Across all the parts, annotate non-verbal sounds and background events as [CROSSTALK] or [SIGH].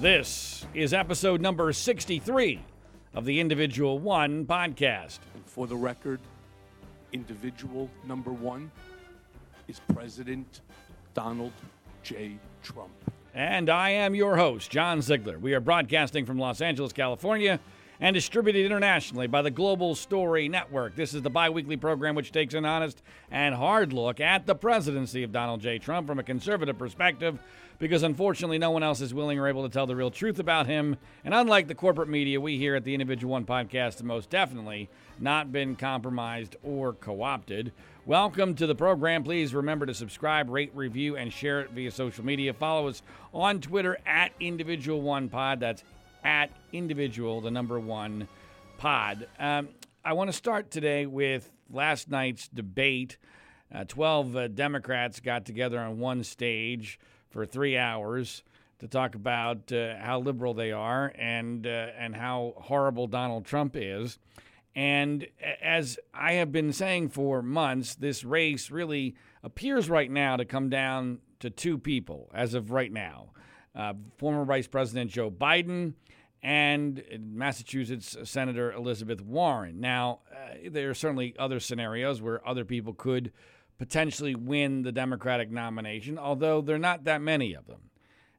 This is episode number 63 of the Individual One podcast. And for the record, individual number one is President Donald J. Trump. And I am your host, John Ziegler. We are broadcasting from Los Angeles, California, and distributed internationally by the Global Story Network. This is the bi weekly program which takes an honest and hard look at the presidency of Donald J. Trump from a conservative perspective because unfortunately no one else is willing or able to tell the real truth about him. And unlike the corporate media, we here at the Individual One podcast have most definitely not been compromised or co opted. Welcome to the program. Please remember to subscribe, rate, review, and share it via social media. Follow us on Twitter at Individual One Pod. That's at Individual, the number one pod. Um, I want to start today with last night's debate. Uh, 12 uh, Democrats got together on one stage for three hours to talk about uh, how liberal they are and uh, and how horrible Donald Trump is. And as I have been saying for months, this race really appears right now to come down to two people as of right now. Uh, former Vice President Joe Biden and Massachusetts Senator Elizabeth Warren. Now, uh, there are certainly other scenarios where other people could potentially win the Democratic nomination, although there are not that many of them.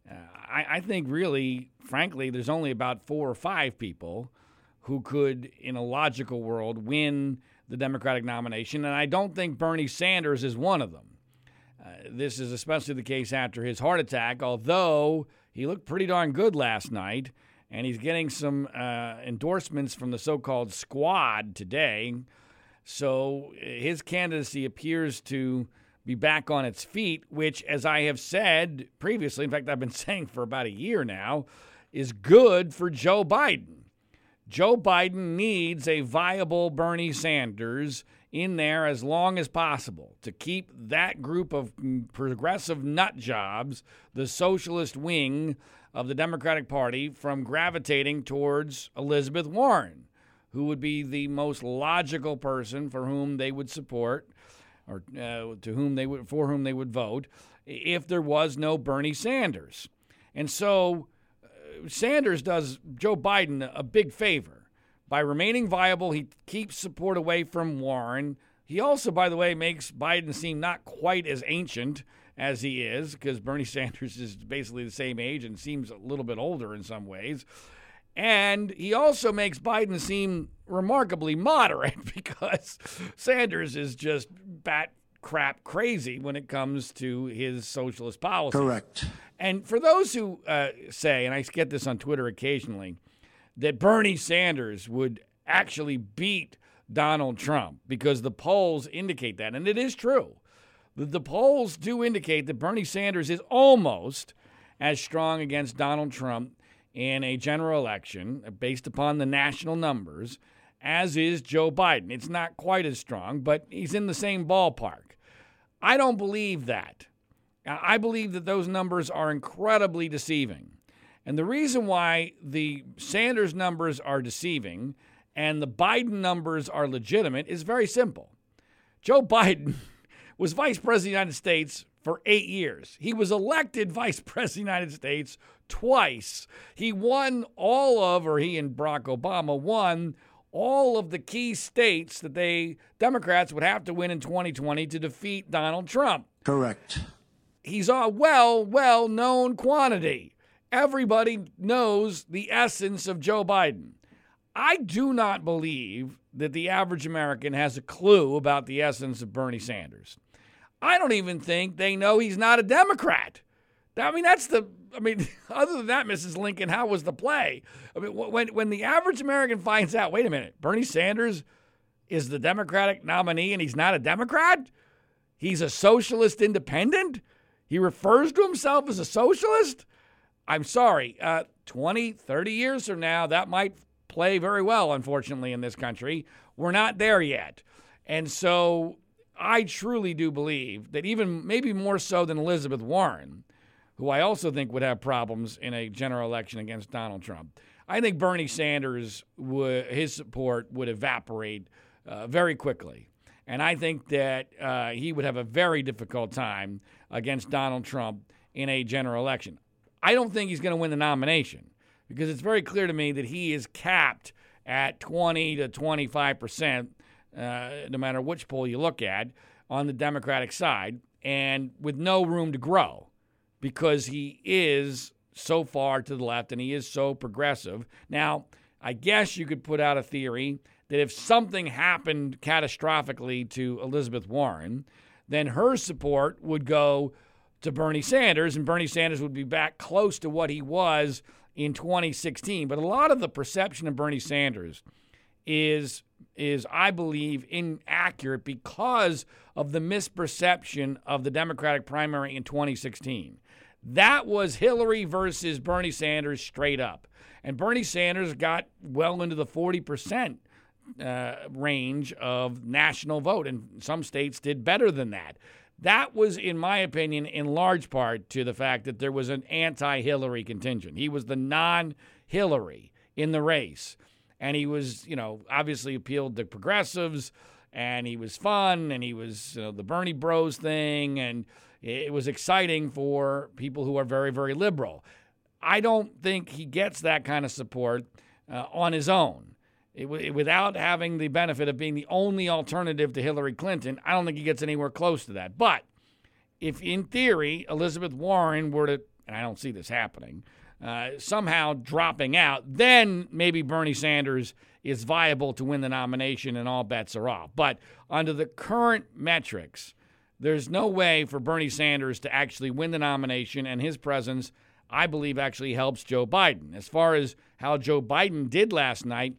Uh, I, I, think, really, frankly, there's only about four or five people who could, in a logical world, win the Democratic nomination, and I don't think Bernie Sanders is one of them. Uh, this is especially the case after his heart attack, although he looked pretty darn good last night, and he's getting some uh, endorsements from the so called squad today so his candidacy appears to be back on its feet, which, as I have said previously, in fact, I've been [LAUGHS] saying for about a year now, is good for Joe Biden. Joe Biden needs a viable Bernie Sanders in there as long as possible to keep that group of progressive nut jobs, the socialist wing of the Democratic Party, from gravitating towards Elizabeth Warren who would be the most logical person for whom they would support or uh, to whom they would for whom they would vote if there was no Bernie Sanders. And so uh, Sanders does Joe Biden a big favor by remaining viable. He keeps support away from Warren. He also, by the way, makes Biden seem not quite as ancient as he is because Bernie [LAUGHS] Sanders is basically the same age and seems a little bit older in some ways. And he also makes Biden seem remarkably moderate [LAUGHS] because Sanders is just bat crap crazy when it comes to his socialist policies. Correct. And for those who uh, say, and I get this on Twitter occasionally, that Bernie Sanders would actually beat Donald Trump because the polls indicate that, and it is true. The, the polls do indicate that Bernie Sanders is almost as strong against Donald Trump in a general election uh, based upon the national numbers, as is Joe Biden. It's not quite as strong, but he's in the same ballpark. I don't believe that. I believe that those numbers are incredibly deceiving. And the reason why the Sanders numbers are deceiving and the Biden numbers are legitimate is very simple. Joe [LAUGHS] Biden was vice president of the United States for eight years. He was elected vice president of the United States twice. He won all of, or he and Barack Obama won all of the key states that they Democrats would have to win in 2020 to defeat Donald Trump. Correct. He's a well, well known quantity. Everybody knows the essence of Joe Biden. I do not believe that the average American has a clue about the essence of Bernie Sanders. I don't even think they know he's not a Democrat. I mean, that's the. I mean, [LAUGHS] other than that, Mrs. Lincoln, how was the play? I mean, when when the average American finds out, wait a minute, Bernie Sanders is the Democratic nominee and he's not a Democrat. He's a socialist independent. He refers to himself as a socialist. I'm sorry. Uh, 20, 30 years from now, that might play very well, unfortunately, in this country. We're not there yet. And so I truly do believe that even maybe more so than Elizabeth Warren, who I also think would have problems in a general election against Donald Trump. I think Bernie Sanders would his support would evaporate uh, very quickly, and I think that uh, he would have a very difficult time against Donald Trump in a general election. I don't think he's going to win the nomination because it's very clear to me that he is capped at 20 to 25 percent, uh, no matter which poll you look at, on the Democratic side, and with no room to grow because he is so far to the left and he is so progressive. Now, I guess you could put out a theory that if something happened catastrophically to Elizabeth Warren, then her support would go to Bernie Sanders, and Bernie Sanders would be back close to what he was in 2016. But a lot of the perception of Bernie Sanders is is I believe inaccurate because of the misperception of the Democratic primary in 2016. That was Hillary versus Bernie Sanders straight up. And Bernie Sanders got well into the 40% uh, range of national vote, and some states did better than that. That was, in my opinion, in large part to the fact that there was an anti Hillary contingent. He was the non Hillary in the race. And he was, you know, obviously appealed to progressives and he was fun and he was you know, the Bernie Bros thing. And it was exciting for people who are very, very liberal. I don't think he gets that kind of support uh, on his own. It, without having the benefit of being the only alternative to Hillary Clinton, I don't think he gets anywhere close to that. But if, in theory, Elizabeth Warren were to, and I don't see this happening, uh, somehow dropping out, then maybe Bernie Sanders is viable to win the nomination and all bets are off. But under the current metrics, there's no way for Bernie Sanders to actually win the nomination, and his presence, I believe, actually helps Joe Biden. As far as how Joe Biden did last night,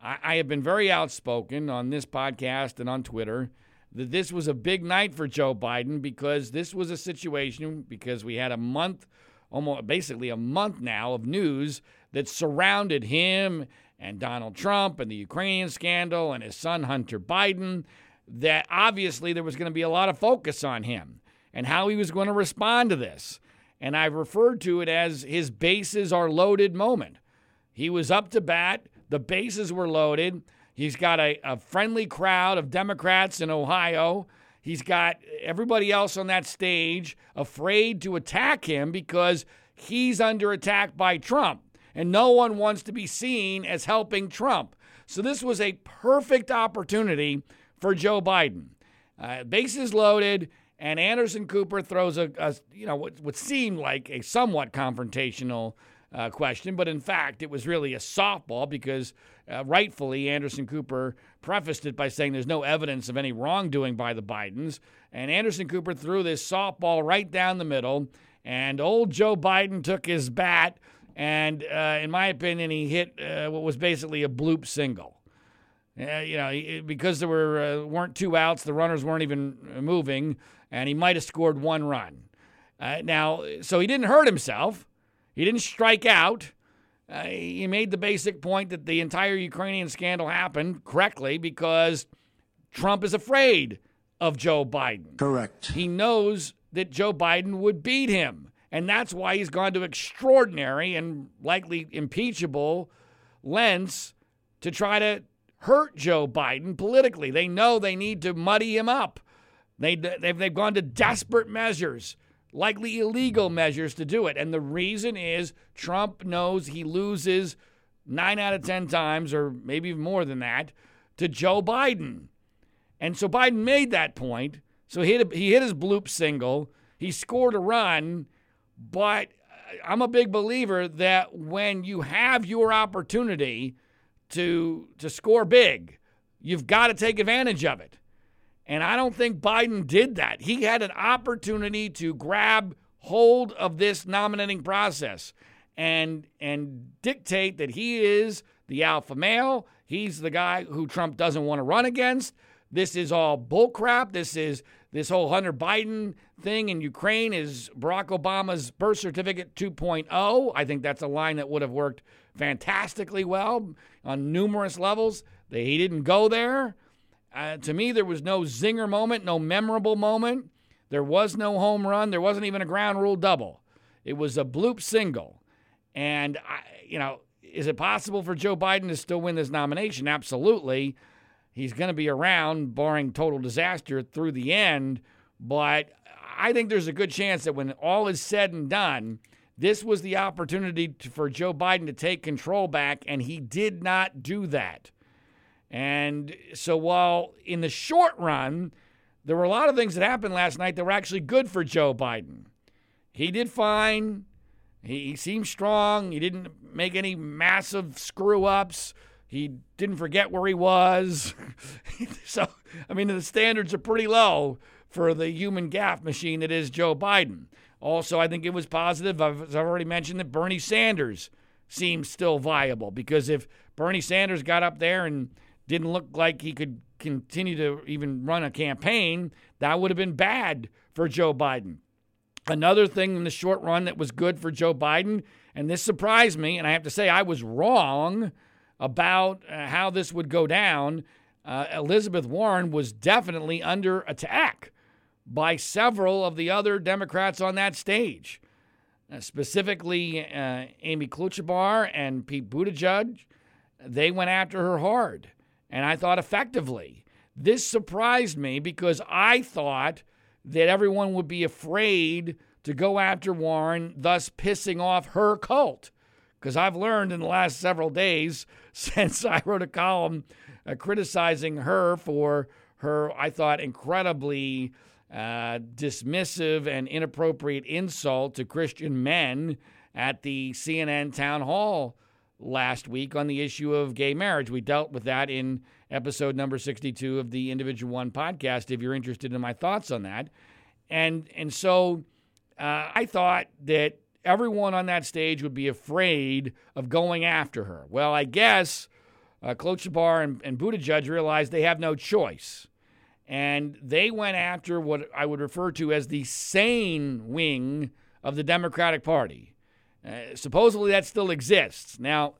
I, I have been very outspoken on this podcast and on Twitter that this was a big night for Joe Biden because this was a situation because we had a month, almost basically a month now of news that surrounded him and Donald Trump and the Ukrainian scandal and his son Hunter Biden that obviously there was going to be a lot of focus on him and how he was going to respond to this. And I've referred to it as his bases are loaded moment. He was up to bat. The bases were loaded. He's got a, a friendly crowd of Democrats in Ohio. He's got everybody else on that stage afraid to attack him because he's under attack by Trump. And no one wants to be seen as helping Trump. So this was a perfect opportunity for Joe Biden. Uh, bases loaded, and Anderson Cooper throws a, a you know what would seem like a somewhat confrontational uh, question, but in fact, it was really a softball because uh, rightfully Anderson Cooper prefaced it by saying there's no evidence of any wrongdoing by the Bidens. And Anderson Cooper threw this softball right down the middle, and old Joe Biden took his bat, and uh, in my opinion, he hit uh, what was basically a bloop single. Uh, you know, because there were uh, weren't two outs, the runners weren't even moving, and he might have scored one run. now, so he didn't hurt himself. He didn't strike out. Uh, he made the basic point that the entire Ukrainian scandal happened correctly because Trump is afraid of Joe Biden. Correct. He knows that Joe Biden would beat him. And that's why he's gone to extraordinary and likely impeachable lengths to try to hurt Joe Biden politically. They know they need to muddy him up. They, they've, they've gone to desperate measures likely illegal measures to do it. And the reason is Trump knows he loses nine out of 10 times, or maybe even more than that, to Joe Biden. And so Biden made that point. So he hit, a, he hit his bloop single. He scored a run. But uh, I'm a big believer that when you have your opportunity to, to score big, you've got to take advantage of it. And I don't think Biden did that. He had an opportunity to grab hold of this nominating process and and dictate that he is the alpha male. He's the guy who Trump doesn't want to run against. This is all bullcrap. This is this whole Hunter Biden thing in Ukraine is Barack Obama's birth certificate 2.0. I think that's a line that would have worked fantastically well on numerous levels. He didn't go there. Uh, to me, there was no zinger moment, no memorable moment. There was no home run. There wasn't even a ground rule double. It was a bloop single. And, I, you know, is it possible for Joe Biden to still win this nomination? Absolutely. He's going to be around, barring total disaster, through the end. But I think there's a good chance that when all is said and done, This was the opportunity to, for Joe Biden to take control back, and he did not do that. And so, while in the short run, there were a lot of things that happened last night that were actually good for Joe Biden. He did fine. He, he seemed strong. He didn't make any massive screw ups. He didn't forget where he was. [LAUGHS] so, I mean, the standards are pretty low for the human gaffe machine that is Joe Biden. Also, I think it was positive, as I've already mentioned, that Bernie Sanders seems still viable because if Bernie Sanders got up there and didn't look like he could continue to even run a campaign, that would have been bad for Joe Biden. Another thing in the short run that was good for Joe Biden, and this surprised me, and I have to say I was wrong about uh, how this would go down. Uh, Elizabeth Warren was definitely under attack by several of the other Democrats on that stage, uh, specifically uh, Amy Klobuchar and Pete Buttigieg. They went after her hard, and I thought effectively. This surprised me because I thought that everyone would be afraid to go after Warren, thus pissing off her cult. Because I've learned in the last several days [LAUGHS] since I wrote a column uh, criticizing her for her, I thought, incredibly uh, dismissive and inappropriate insult to Christian men at the CNN town hall last week on the issue of gay marriage. We dealt with that in episode number 62 of the Individual One podcast if you're interested in my thoughts on that. And and so uh, I thought that everyone on that stage would be afraid of going after her. Well, I guess uh, and, and Buttigieg realized they have no choice. And they went after what I would refer to as the sane wing of the Democratic Party. Uh, supposedly that still exists. Now,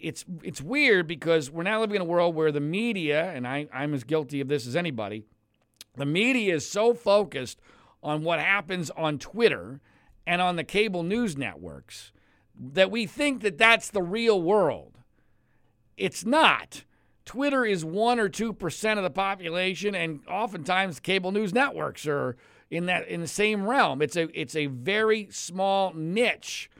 it's it's weird because we're now living in a world where the media, and I, I'm as guilty of this as anybody, the media is so focused on what happens on Twitter and on the cable news networks that we think that that's the real world. It's not. Twitter is 1 or 2% of the population and oftentimes cable news networks are in that in the same realm. It's a it's a very small niche.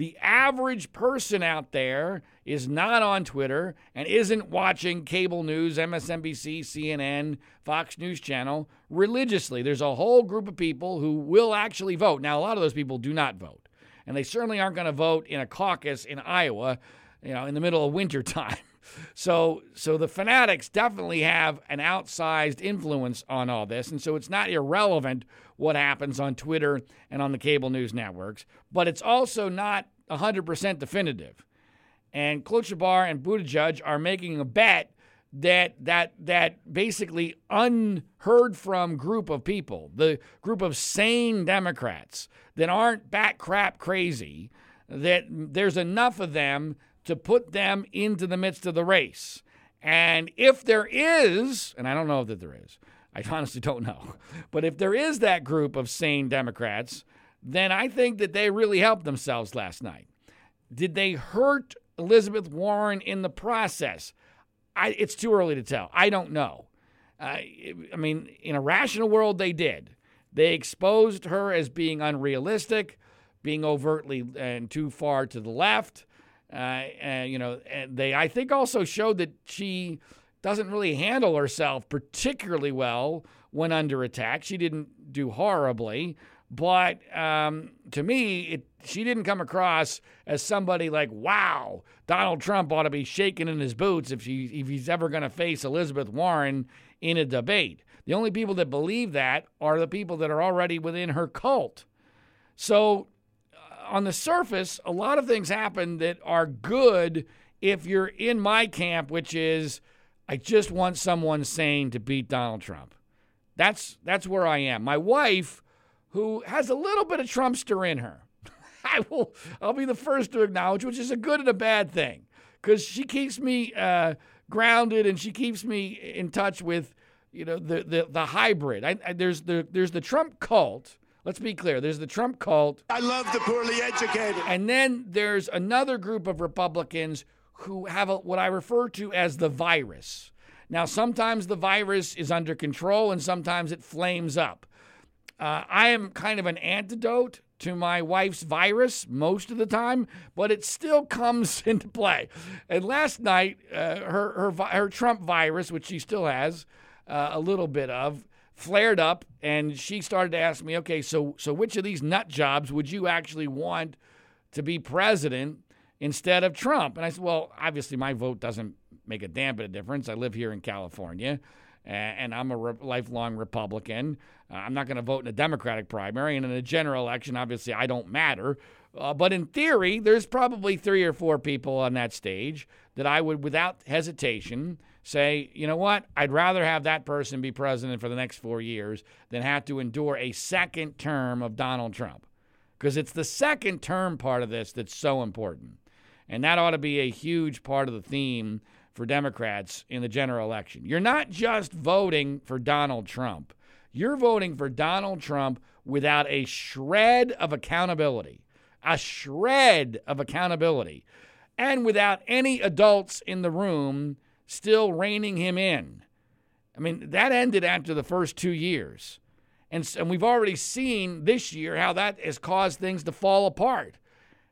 The average person out there is not on Twitter and isn't watching cable news, MSNBC, CNN, Fox News Channel religiously. There's a whole group of people who will actually vote. Now, a lot of those people do not vote, and they certainly aren't going to vote in a caucus in Iowa, you know, in the middle of winter time. [LAUGHS] So, so the fanatics definitely have an outsized influence on all this, and so it's not irrelevant what happens on Twitter and on the cable news networks, but it's also not 100% definitive. And Klobuchar and Buttigieg are making a bet that that that basically unheard from group of people, the group of sane Democrats that aren't bat crap crazy, that there's enough of them to put them into the midst of the race. And if there is, and I don't know that there is, I honestly don't know, but if there is that group of sane Democrats, then I think that they really helped themselves last night. Did they hurt Elizabeth Warren in the process? I, it's too early to tell. I don't know. Uh, I mean, in a rational world, they did. They exposed her as being unrealistic, being overtly and too far to the left. Uh, and, you know, they I think also showed that she doesn't really handle herself particularly well when under attack. She didn't do horribly, but um, to me, it, she didn't come across as somebody like, wow, Donald Trump ought to be shaking in his boots if, if he's ever going to face Elizabeth Warren in a debate. The only people that believe that are the people that are already within her cult. So on the surface, a lot of things happen that are good if you're in my camp, which is I just want someone sane to beat Donald Trump. That's that's where I am. My wife, who has a little bit of Trumpster in her, [LAUGHS] I will I'll be the first to acknowledge, which is a good and a bad thing, because she keeps me uh, grounded and she keeps me in touch with you know the the, the hybrid. I, I, there's the there's the Trump cult Let's be clear. There's the Trump cult. I love the poorly educated. And then there's another group of Republicans who have a, what I refer to as the virus. Now, sometimes the virus is under control and sometimes it flames up. Uh, I am kind of an antidote to my wife's virus most of the time, but it still [LAUGHS] comes into play. And last night, uh, her, her, her Trump virus, which she still has uh, a little bit of, flared up, and she started to ask me, okay, so, so which of these nut jobs would you actually want to be president instead of Trump? And I said, well, obviously my vote doesn't make a damn bit of difference. I live here in California and I'm a re- lifelong Republican. Uh, I'm not going to vote in a Democratic primary, and in a general election, obviously, I don't matter. Uh, but in theory, there's probably three or four people on that stage that I would, without hesitation, say, you know what? I'd rather have that person be president for the next four years than have to endure a second term of Donald Trump. Because it's the second term part of this that's so important. And that ought to be a huge part of the theme for Democrats in the general election. You're not just voting for Donald Trump, you're voting for Donald Trump without a shred of accountability, a shred of accountability, and without any adults in the room still reining him in. I mean, that ended after the first two years. And, and we've already seen this year how that has caused things to fall apart.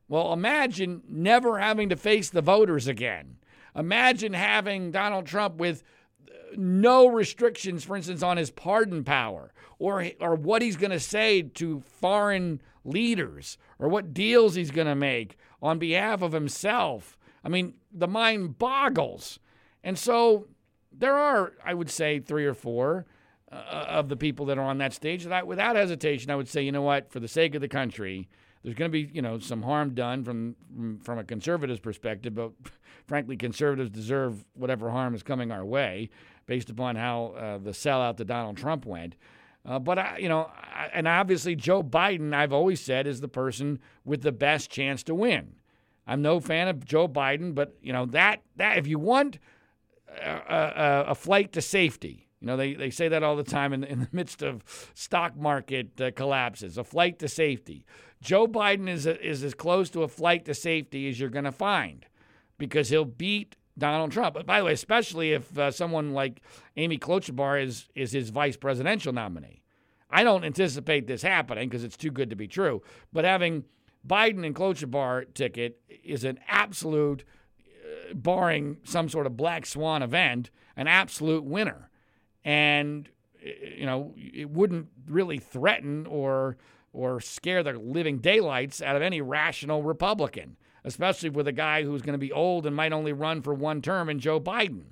Well, imagine never having to face the voters again. Imagine having Donald Trump with no restrictions, for instance, on his pardon power or, or what he's going to say to foreign leaders or what deals he's going to make on behalf of himself. I mean, the mind boggles. And so there are, I would say, three or four uh, of the people that are on that stage that I, without hesitation, I would say, you know what, for the sake of the country, there's going to be, you know, some harm done from from a conservative's perspective, but frankly, conservatives deserve whatever harm is coming our way based upon how uh, the sellout to Donald Trump went. Uh, but I, you know, I, and obviously Joe Biden, I've always said, is the person with the best chance to win. I'm no fan of Joe Biden, but you know that that if you want a, a, a flight to safety, you know, they, they say that all the time in, in the [LAUGHS] midst of stock market uh, collapses, a flight to safety. Joe Biden is, a, is as close to a flight to safety as you're going to find because he'll beat Donald Trump. But by the way, especially if uh, someone like Amy Klobuchar is, is his vice presidential nominee. I don't anticipate this happening because it's too good to be true. But having Biden and Klobuchar ticket is an absolute, uh, barring some sort of black swan event, an absolute winner. And, you know, it wouldn't really threaten or or scare the living daylights out of any rational Republican, especially with a guy who's going to be old and might only run for one term in Joe Biden.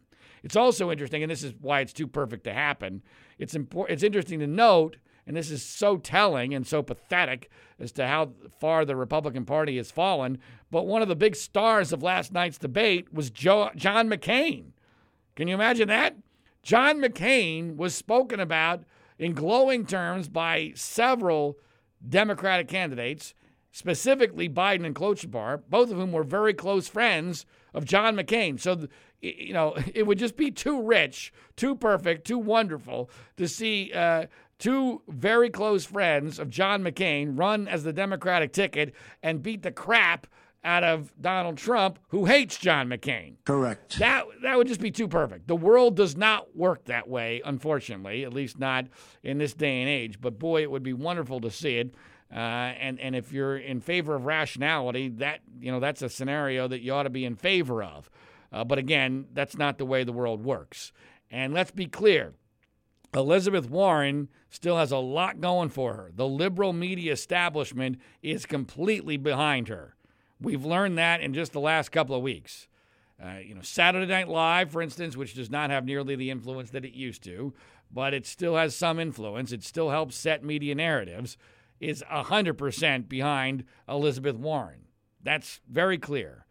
It's also interesting, and this is why it's too perfect to happen. It's important. It's interesting to note, and this is so telling and so pathetic as to how far the Republican Party has fallen. But one of the big stars of last night's debate was Joe, John McCain. Can you imagine that? John McCain was spoken about in glowing terms by several Democratic candidates, specifically Biden and Klobuchar, both of whom were very close friends of John McCain. So, you know, [LAUGHS] it would just be too rich, too perfect, too wonderful to see uh, two very close friends of John McCain run as the Democratic ticket and beat the crap out of Donald Trump, who hates John McCain. Correct. That that would just be too perfect. The world does not work that way, unfortunately, at least not in this day and age. But boy, it would be wonderful to see it. Uh, and and if you're in favor of rationality, that you know that's a scenario that you ought to be in favor of. Uh, but again, that's not the way the world works. And let's be clear. Elizabeth Warren still has a lot going for her. The liberal media establishment is completely behind her. We've learned that in just the last couple of weeks. Uh, you know, Saturday Night Live, for instance, which does not have nearly the influence that it used to, but it still has some influence. It still helps set media narratives. Is 100% behind Elizabeth Warren. That's very clear.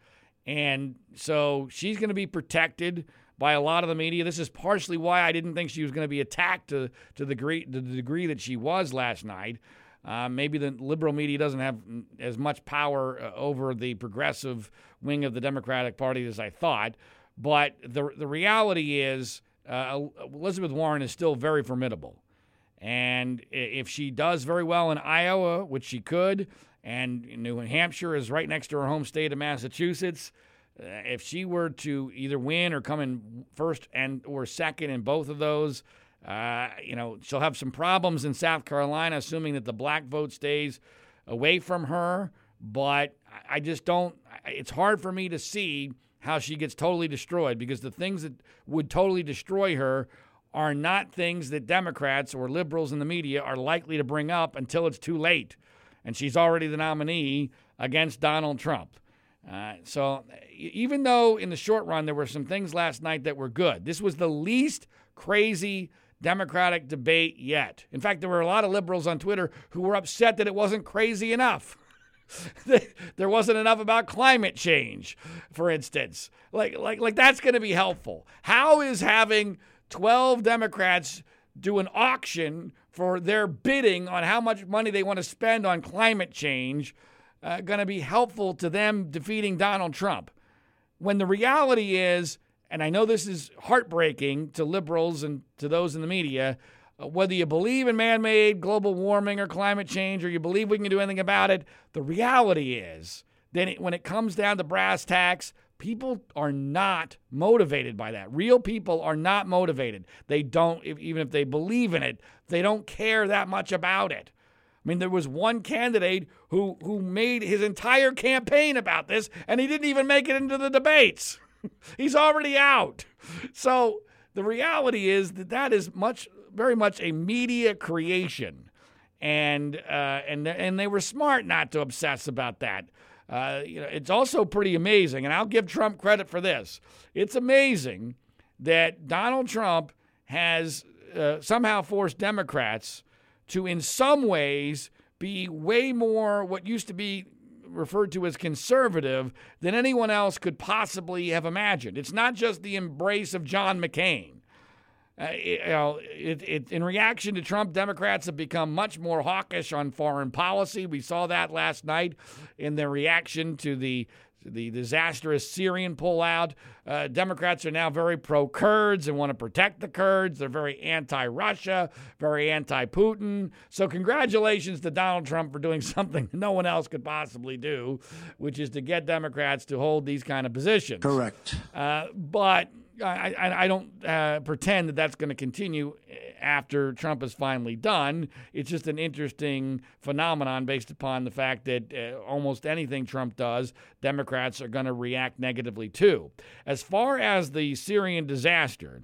And so she's going to be protected by a lot of the media. This is partially why I didn't think she was going to be attacked to, to, the degree, to the degree that she was last night. Uh, maybe the liberal media doesn't have as much power uh, over the progressive wing of the Democratic Party as I thought. But the, the reality is, uh, Elizabeth Warren is still very formidable. And if she does very well in Iowa, which she could, and New Hampshire is right next to her home state of Massachusetts, uh, if she were to either win or come in first and or second in both of those, uh, you know, she'll have some problems in South Carolina, assuming that the black vote stays away from her, but I just don't. It's hard for me to see how she gets totally destroyed because the things that would totally destroy her are not things that Democrats or liberals in the media are likely to bring up until it's too late. And she's already the nominee against Donald Trump. Uh, so even though in the short run there were some things last night that were good, this was the least crazy Democratic debate yet. In fact, there were a lot of liberals on Twitter who were upset that it wasn't crazy enough. [LAUGHS] there wasn't enough about climate change, for instance. Like, like, like that's going to be helpful. How is having 12 Democrats do an auction for their bidding on how much money they want to spend on climate change uh, going to be helpful to them defeating Donald Trump? When the reality is, and I know this is heartbreaking to liberals and to those in the media, uh, whether you believe in man made global warming or climate change, or you believe we can do anything about it, the reality is then when it comes down to brass tacks, people are not motivated by that. Real people are not motivated. They don't, even if they believe in it, they don't care that much about it. I mean, there was one candidate who who made his entire campaign about this, and he didn't even make it into the debates. [LAUGHS] He's already out. So the reality is that that is much very much a media creation, and uh, and and they were smart not to obsess about that. Uh, you know, it's also pretty amazing, and I'll give Trump credit for this. It's amazing that Donald Trump has uh, somehow forced Democrats to, in some ways, be way more what used to be referred to as conservative than anyone else could possibly have imagined. It's not just the embrace of John McCain. Uh, you know, it, it, in reaction to Trump, Democrats have become much more hawkish on foreign policy. We saw that last night in their reaction to the the disastrous Syrian pullout. Uh, Democrats are now very pro Kurds and want to protect the Kurds. They're very anti Russia, very anti Putin. So, congratulations to Donald Trump for doing [LAUGHS] something no one else could possibly do, which is to get Democrats to hold these kind of positions. Correct. Uh, but I, I, don't uh, pretend that that's going to continue after Trump is finally done. It's just an interesting phenomenon based upon the fact that uh, almost anything Trump does, Democrats are going to react negatively to. As far as the Syrian disaster,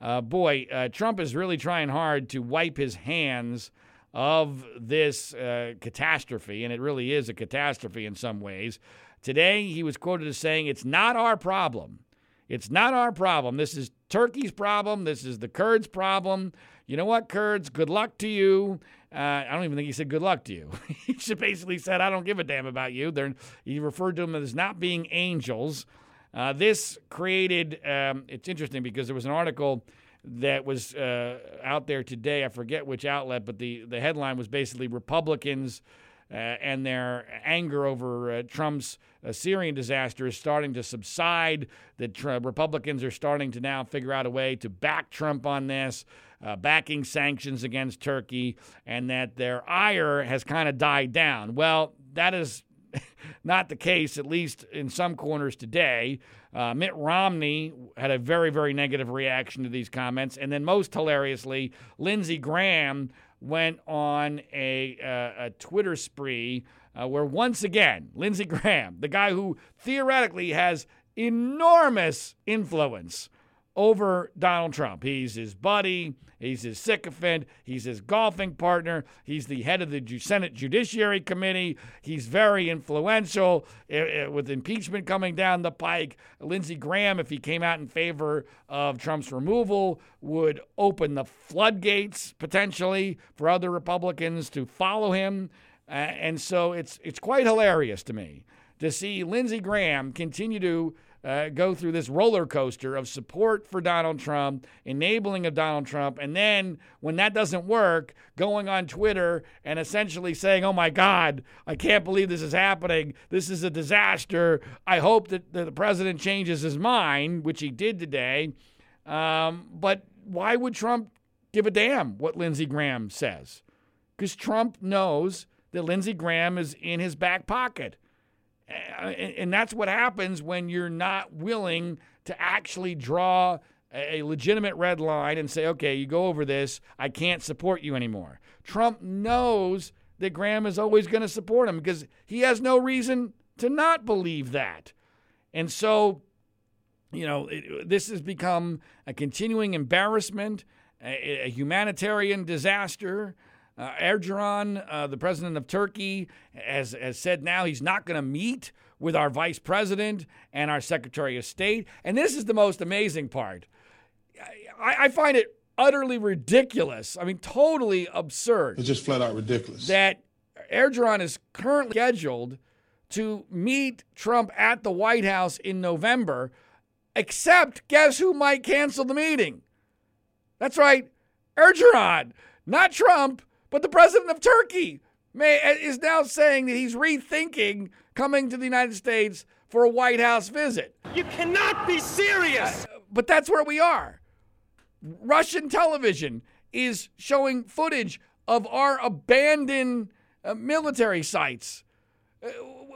uh, boy, uh, Trump is really trying hard to wipe his hands of this uh, catastrophe, and it really is a catastrophe in some ways. Today, he was quoted as saying, It's not our problem. It's not our problem. This is Turkey's problem. This is the Kurds' problem. You know what, Kurds? Good luck to you. Uh, I don't even think he said good luck to you. [LAUGHS] he basically said, I don't give a damn about you. They're, he referred to them as not being angels. Uh, this created, um, it's interesting because there was an article that was uh, out there today. I forget which outlet, but the, the headline was basically Republicans uh, and their anger over uh, Trump's uh, Syrian disaster is starting to subside. That Republicans are starting to now figure out a way to back Trump on this, uh, backing sanctions against Turkey, and that their ire has kind of died down. Well, that is [LAUGHS] not the case, at least in some corners today. Uh, Mitt Romney had a very, very negative reaction to these comments. And then, most hilariously, Lindsey Graham went on a, uh, a Twitter spree uh, where once again, Lindsey Graham, the guy who theoretically has enormous influence over Donald Trump. He's his buddy, he's his sycophant, he's his golfing partner, he's the head of the Senate Judiciary Committee, he's very influential. Eh, eh, with impeachment coming down the pike, Lindsey Graham, if he came out in favor of Trump's removal, would open the floodgates potentially for other Republicans to follow him. And so it's it's quite hilarious to me to see Lindsey Graham continue to uh, go through this roller coaster of support for Donald Trump, enabling of Donald Trump, and then when that doesn't work, going on Twitter and essentially saying, "Oh my God, I can't believe this is happening. This is a disaster. I hope that the president changes his mind," which he did today. Um, but why would Trump give a damn what Lindsey Graham says? Because Trump knows that Lindsey Graham is in his back pocket. And that's what happens when you're not willing to actually draw a legitimate red line and say, okay, you go over this, I can't support you anymore. Trump knows that Graham is always going to support him because he has no reason to not believe that. And so, you know, it, this has become a continuing embarrassment, a, a humanitarian disaster. Uh, Erdogan, uh, the president of Turkey, has, has said now he's not going to meet with our vice president and our secretary of state. And this is the most amazing part. I, I find it utterly ridiculous. I mean, totally absurd. It's just flat out ridiculous. That Erdogan is currently scheduled to meet Trump at the White House in November, except guess who might cancel the meeting? That's right, Erdogan, not Trump, but the president of Turkey may, is now saying that he's rethinking coming to the United States for a White House visit. You cannot be serious. Uh, but that's where we are. Russian television is showing footage of our abandoned uh, military sites uh,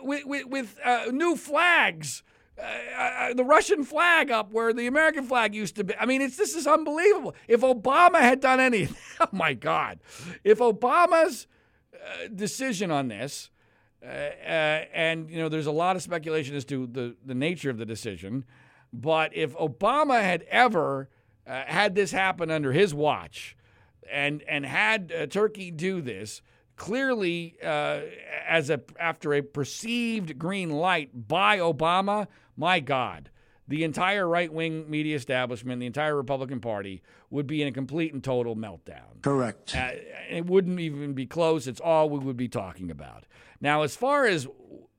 with, with, with uh, new flags. Uh, uh, the Russian flag up where the American flag used to be. I mean, it's this is unbelievable. If Obama had done anything, [LAUGHS] oh my God, if Obama's uh, decision on this, and you know, there's a lot of speculation as to the the nature of the decision, but if Obama had ever uh, had this happen under his watch and and had uh, Turkey do this clearly uh, as a after a perceived green light by Obama, my God, the entire right wing media establishment, the entire Republican Party would be in a complete and total meltdown. Correct. Uh, it wouldn't even be close. It's all we would be talking about. Now, as far as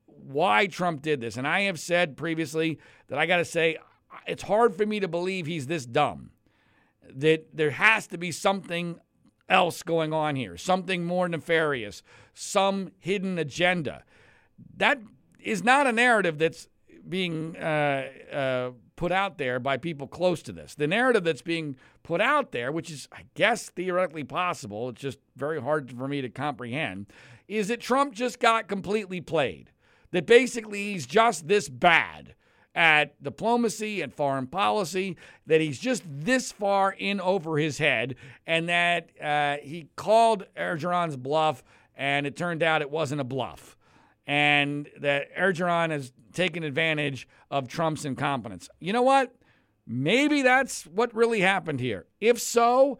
why Trump did this, and I have said previously that I got to say it's hard for me to believe he's this dumb. That there has to be something else going on here, something more nefarious, some hidden agenda. That is not a narrative that's being uh, uh, put out there by people close to this. The narrative that's being put out there, which is, I guess, theoretically possible, it's just very hard for me to comprehend, is that Trump just got completely played. That basically he's just this bad at diplomacy and foreign policy, that he's just this far in over his head, and that uh, he called Erdogan's bluff, and it turned out it wasn't a bluff, and that Erdogan has taken advantage of Trump's incompetence. You know what? Maybe that's what really happened here. If so,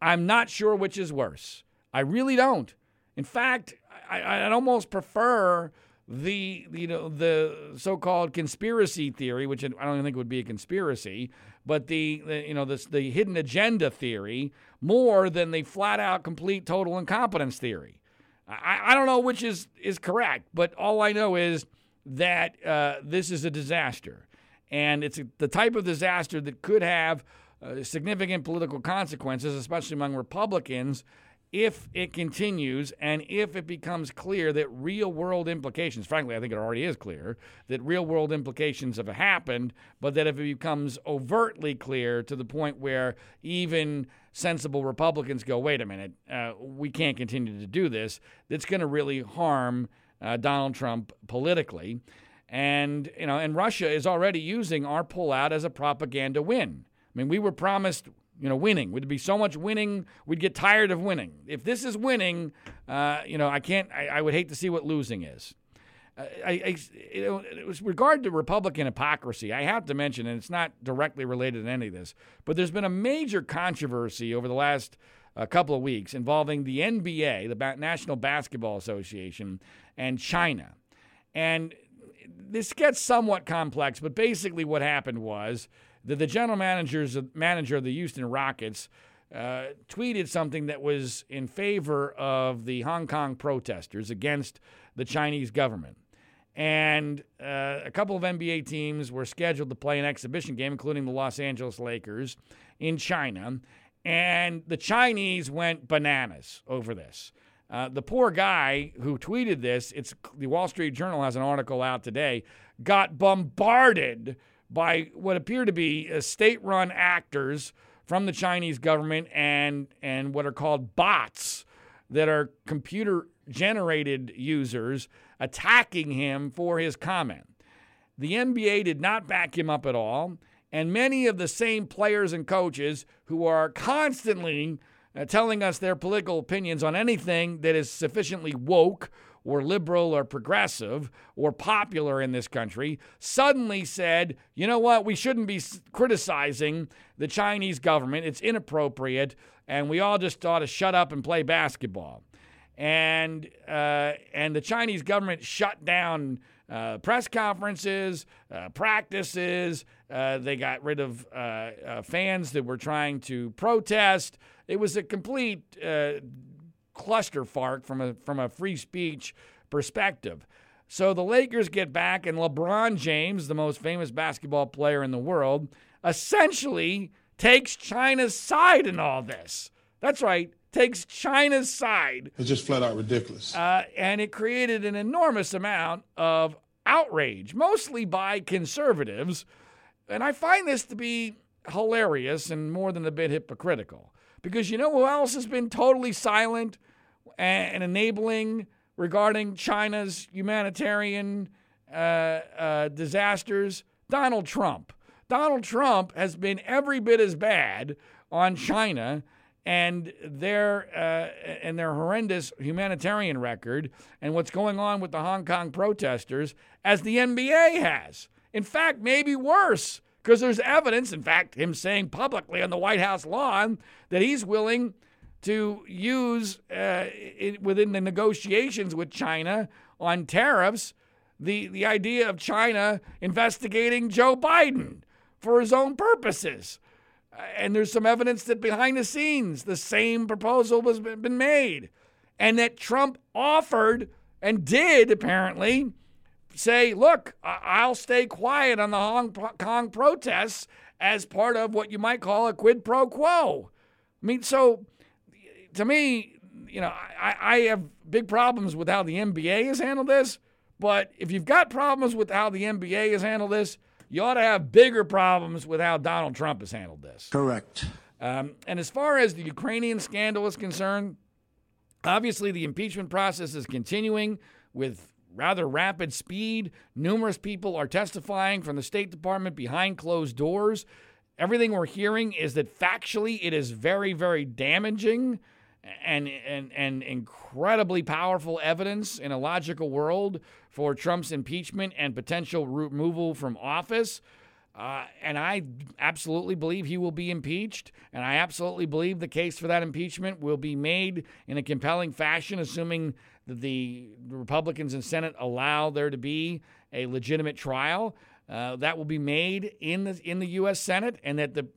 I'm not sure which is worse. I really don't. In fact, I, would almost prefer the you know the so-called conspiracy theory, which I don't think would be a conspiracy, but the, the you know the the hidden agenda theory more than the flat-out complete total incompetence theory. I, I don't know which is is correct, but all I know is that uh, this is a disaster, and it's the type of disaster that could have uh, significant political consequences, especially among Republicans if it continues and if it becomes clear that real world implications, frankly, I think it already is clear, that real world implications have happened, but that if it becomes overtly clear to the point where even sensible Republicans go, wait a minute, uh, we can't continue to do this, that's going to really harm uh, Donald Trump politically. And, you know, and Russia is already using our pullout as a propaganda win. I mean, we were promised you know, winning. Would be so much winning, we'd get tired of winning. If this is winning, uh, you know, I can't. I, I, would hate to see what losing is. Uh, I, I, you know, with regard to Republican hypocrisy, I have to mention, and it's not directly related to any of this, but there's been a major controversy over the last uh, couple of weeks involving the NBA, the National Basketball Association, and China. And this gets somewhat complex, but basically what happened was the, the general manager's manager of the Houston Rockets uh, tweeted something that was in favor of the Hong Kong protesters against the Chinese government. And uh, a couple of NBA teams were scheduled to play an exhibition game, including the Los Angeles Lakers in China. And the Chinese went bananas over this. Uh, the poor guy who tweeted this, it's the Wall Street Journal has an article out today, got bombarded by what appear to be uh, state run actors from the Chinese government and, and what are called bots that are computer generated users attacking him for his comment. The NBA did not back him up at all, and many of the same players and coaches who are constantly uh, telling us their political opinions on anything that is sufficiently woke or liberal or progressive or popular in this country suddenly said, you know what, we shouldn't be criticizing the Chinese government. It's inappropriate, and we all just ought to shut up and play basketball. And, uh, and the Chinese government shut down uh, press conferences, uh, practices. Uh, they got rid of uh, uh, fans that were trying to protest. It was a complete clusterfuck from a from a free speech perspective. So the Lakers get back, and LeBron James, the most famous basketball player in the world, essentially takes China's side in all this. That's right, takes China's side. It's just flat out ridiculous. Uh, and it created an enormous amount of outrage, mostly by conservatives. And I find this to be hilarious and more than a bit hypocritical. Because you know who else has been totally silent and enabling regarding China's humanitarian uh, uh, disasters? Donald Trump. Donald Trump has been every bit as bad on China and their uh, and their horrendous humanitarian record and what's going on with the Hong Kong protesters as the NBA has. In fact, maybe worse because there's evidence, in fact, him saying publicly on the White House lawn that he's willing to use uh, it, within the negotiations with China on tariffs the, the idea of China investigating Joe Biden for his own purposes. And there's some evidence that behind the scenes, the same proposal was been made, and that Trump offered and did apparently say, "Look, I'll stay quiet on the Hong Kong protests as part of what you might call a quid pro quo." I mean, so to me, you know, I, I have big problems with how the NBA has handled this. But if you've got problems with how the NBA has handled this, you ought to have bigger problems with how Donald Trump has handled this. Correct. Um, and as far as the Ukrainian scandal is concerned, obviously the impeachment process is continuing with rather rapid speed. Numerous people are testifying from the State Department behind closed doors. Everything we're hearing is that factually it is very, very damaging and, and, and incredibly powerful evidence in a logical world for Trump's impeachment and potential removal from office. Uh, and I absolutely believe he will be impeached. And I absolutely believe the case for that impeachment will be made in a compelling fashion, assuming that the Republicans in Senate allow there to be a legitimate trial. Uh, that will be made in the in the U.S. Senate, and that the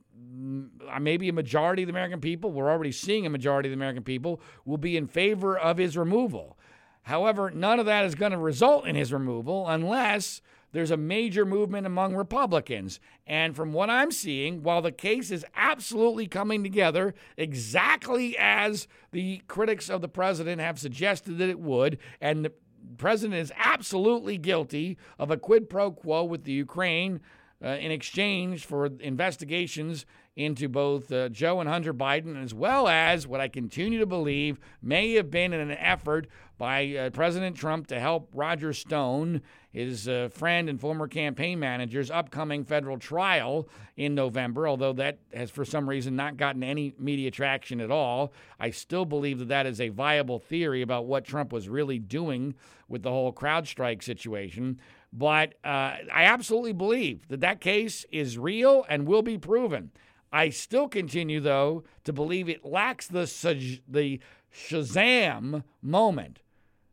maybe a majority of the American people, we're already seeing a majority of the American people, will be in favor of his removal. However, none of that is going to result in his removal unless there's a major movement among Republicans. And from what I'm seeing, while the case is absolutely coming together exactly as the critics of the president have suggested that it would, and the president is absolutely guilty of a quid pro quo with the Ukraine uh, in exchange for investigations into both uh, Joe and Hunter Biden, as well as what I continue to believe may have been an effort by uh, President Trump to help Roger Stone, his uh, friend and former campaign manager's upcoming federal trial in November. Although that has, for some reason, not gotten any media traction at all, I still believe that that is a viable theory about what Trump was really doing with the whole CrowdStrike situation. But uh, I absolutely believe that that case is real and will be proven. I still continue, though, to believe it lacks the the Shazam moment.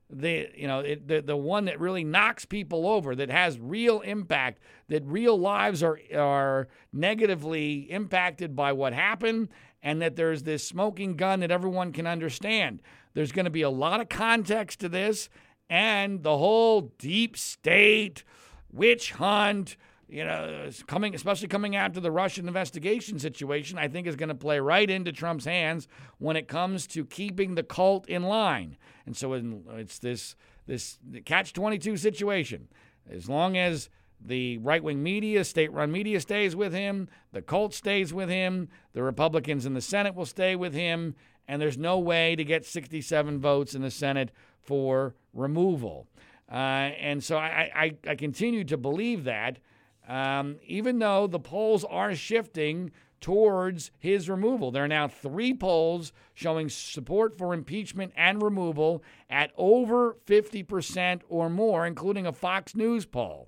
The you know it, the the one that really knocks people over, that has real impact, that real lives are are negatively impacted by what happened, and that there's this smoking gun that everyone can understand. There's going to be a lot of context to this, and the whole deep state witch hunt you know, coming, especially coming after the Russian investigation situation, I think is going to play right into Trump's hands when it comes to keeping the cult in line. And so it's this this catch twenty two situation. As long as the right wing media, state run media stays with him, the cult stays with him, the Republicans in the Senate will stay with him, and there's no way to get 67 votes in the Senate for removal. Uh, and so I, I, I continue to believe that. Um, even though the polls are shifting towards his removal. There are now three polls showing support for impeachment and removal at over 50% or more, including a Fox News poll.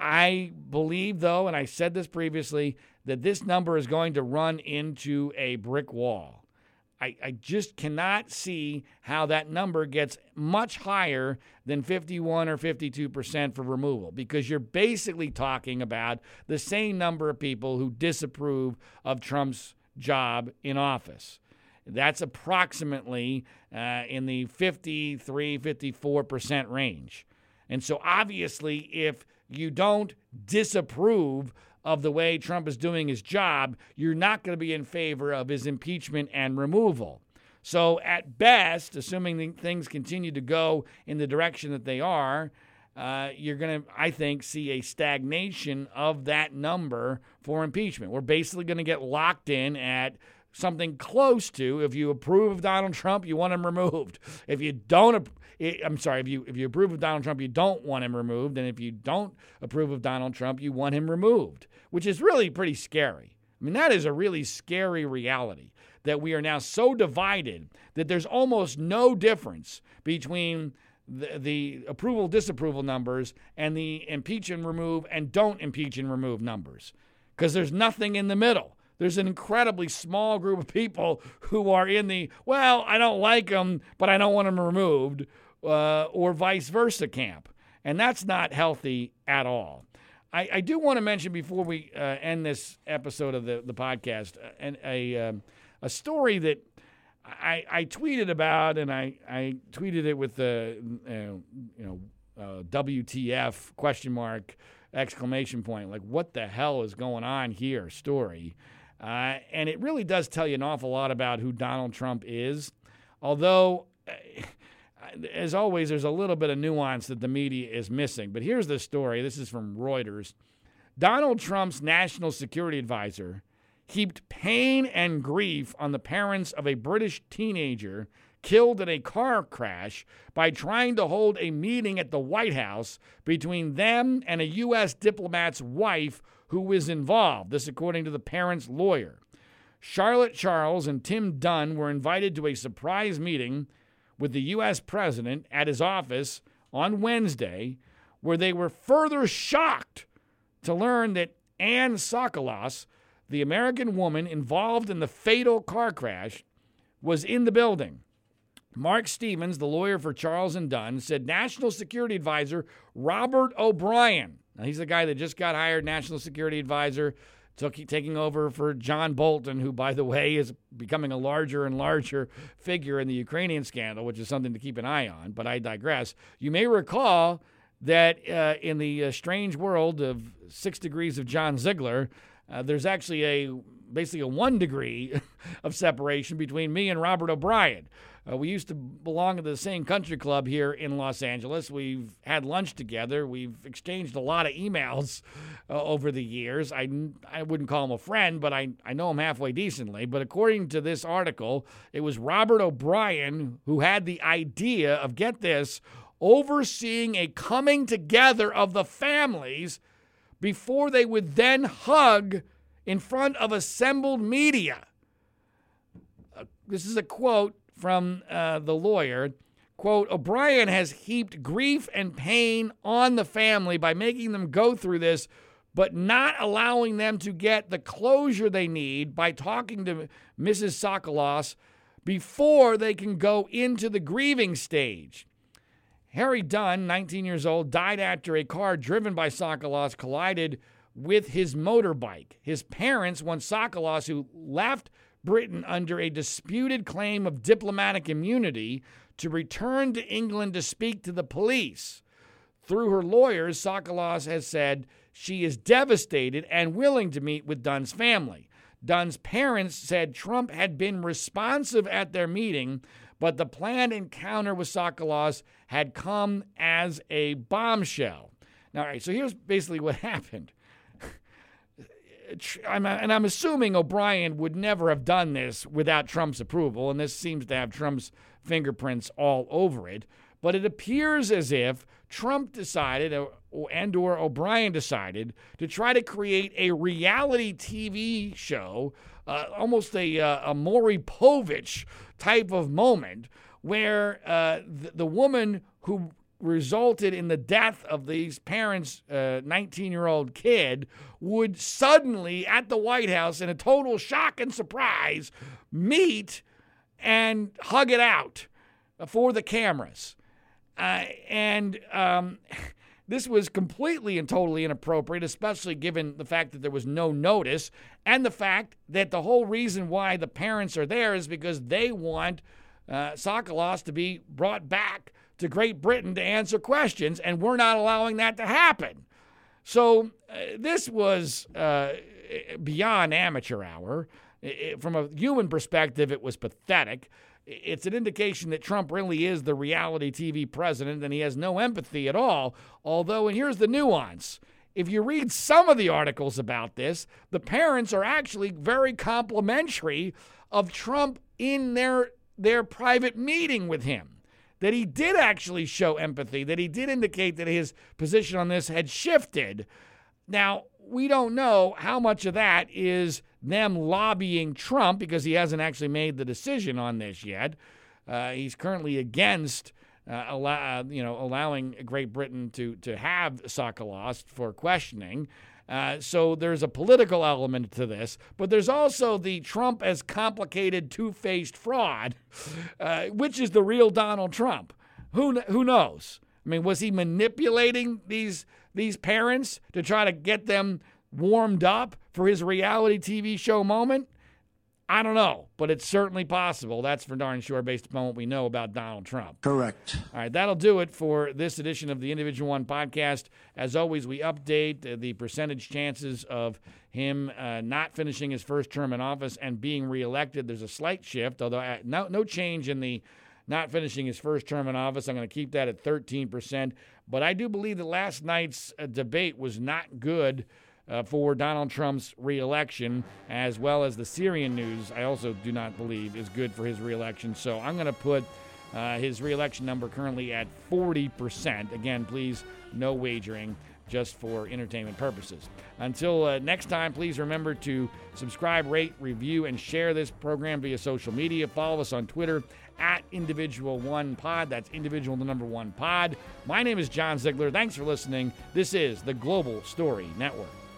I believe, though, and I said this previously, that this number is going to run into a brick wall. I, I just cannot see how that number gets much higher than 51 or 52% for removal because you're basically talking about the same number of people who disapprove of Trump's job in office. That's approximately uh, in the 53, 54% range. And so, obviously, if you don't disapprove of the way Trump is doing his job, you're not going to be in favor of his impeachment and removal. So, at best, assuming things continue to go in the direction that they are, uh, you're going to, I think, see a stagnation of that number for impeachment. We're basically going to get locked in at something close to if you approve of Donald Trump, you want him removed. If you don't, eh, I'm sorry, if you if you approve of Donald Trump, you don't want him removed, and if you don't approve of Donald Trump, you want him removed, which is really pretty scary. I mean, that is a really scary reality that we are now so divided that there's almost no difference between the, the approval disapproval numbers and the impeach and remove and don't impeach and remove numbers because there's nothing in the middle there's an incredibly small group of people who are in the, well, I don't like them, but I don't want them removed, uh, or vice versa camp. And that's not healthy at all. I, I do want to mention before we uh, end this episode of the, the podcast uh, and a, um, a story that I, I tweeted about, and I, I tweeted it with the uh, you know uh, WTF question mark exclamation point like what the hell is going on here story uh, and it really does tell you an awful lot about who Donald Trump is. Although, uh, as always, there's a little bit of nuance that the media is missing. But here's the story this is from Reuters. Donald Trump's national security advisor heaped pain and grief on the parents of a British teenager killed in a car crash by trying to hold a meeting at the White House between them and a U.S. diplomat's wife who was involved. This, according to the parent's lawyer. Charlotte Charles and Tim Dunn were invited to a surprise meeting with the U.S. president at his office on Wednesday, where they were further shocked to learn that Anne Sacoolas, the American woman involved in the fatal car crash, was in the building. Mark Stephens, the lawyer for Charles and Dunn, said National Security Advisor Robert O'Brien now, he's the guy that just got hired national security advisor, took taking over for John Bolton, who, by the way, is becoming a larger and larger figure in the Ukrainian scandal, which is something to keep an eye on. But I digress. You may recall that uh, in the uh, strange world of Six Degrees of John Ziegler, uh, there's actually a basically a one degree [LAUGHS] of separation between me and Robert O'Brien. Uh, we used to belong to the same country club here in Los Angeles. We've had lunch together. We've exchanged a lot of emails uh, over the years. I, I wouldn't call him a friend, but I, I know him halfway decently. But according to this article, it was Robert O'Brien who had the idea of get this, overseeing a coming together of the families before they would then hug in front of assembled media. Uh, this is a quote from uh, the lawyer. Quote, O'Brien has heaped grief and pain on the family by making them go through this, but not allowing them to get the closure they need by talking to Mrs. Sacoolas before they can go into the grieving stage. Harry Dunn, 19 years old, died after a car driven by Sacoolas collided with his motorbike. His parents want Sacoolas, who left Britain under a disputed claim of diplomatic immunity to return to England to speak to the police. Through her lawyers, Sacoolas has said she is devastated and willing to meet with Dunn's family. Dunn's parents said Trump had been responsive at their meeting, but the planned encounter with Sacoolas had come as a bombshell. Now, all right, so here's basically what [LAUGHS] happened. And I'm assuming O'Brien would never have done this without Trump's approval, and this seems to have Trump's fingerprints all over it. but it appears as if Trump decided, uh, and or O'Brien decided, to try to create a reality TV show, uh, almost a, uh, a Maury Povich type of moment, where uh, the, the woman who resulted in the death of these parents' 19 year old kid would suddenly, at the White House, in a total shock and surprise, meet and hug it out for the cameras. Uh, and um, [LAUGHS] this was completely and totally inappropriate, especially given the fact that there was no notice and the fact that the whole reason why the parents are there is because they want uh, Sacoolas to be brought back to Great Britain to answer questions, and we're not allowing that to happen. So uh, this was uh, beyond amateur hour. It, from a human perspective, it was pathetic. It's an indication that Trump really is the reality TV president and he has no empathy at all. Although, and here's the nuance if you read some of the articles about this, the parents are actually very complimentary of Trump in their, their private meeting with him that he did actually show empathy, that he did indicate that his position on this had shifted. Now, we don't know how much of that is them lobbying Trump because he hasn't actually made the decision on this yet. Uh, he's currently against uh, allow, uh, you know, allowing Great Britain to, to have Sacoolas for questioning. Uh, so there's a political element to this, but there's also the Trump as complicated two faced fraud, [LAUGHS] uh, which is the real Donald Trump. Who, who knows? I mean, was he manipulating these, these parents to try to get them warmed up for his reality TV show moment? I don't know, but it's certainly possible. That's for darn sure based upon what we know about Donald Trump. Correct. All right, that'll do it for this edition of the Individual One podcast. As always, we update uh, the percentage chances of him uh, not finishing his first term in office and being reelected. There's a slight shift, although uh, no, no change in the not finishing his first term in office. I'm going to keep that at 13%. But I do believe that last night's uh, debate was not good uh, for Donald Trump's reelection, as well as the Syrian news, I also do not believe is good for his reelection. So I'm going to put uh, his reelection number currently at 40%. Again, please, no wagering, just for entertainment purposes. Until uh, next time, please remember to subscribe, rate, review, and share this program via social media. Follow us on Twitter at individual one pod. That's individual the number one pod. My name is John Ziegler. Thanks for listening. This is the Global Story Network.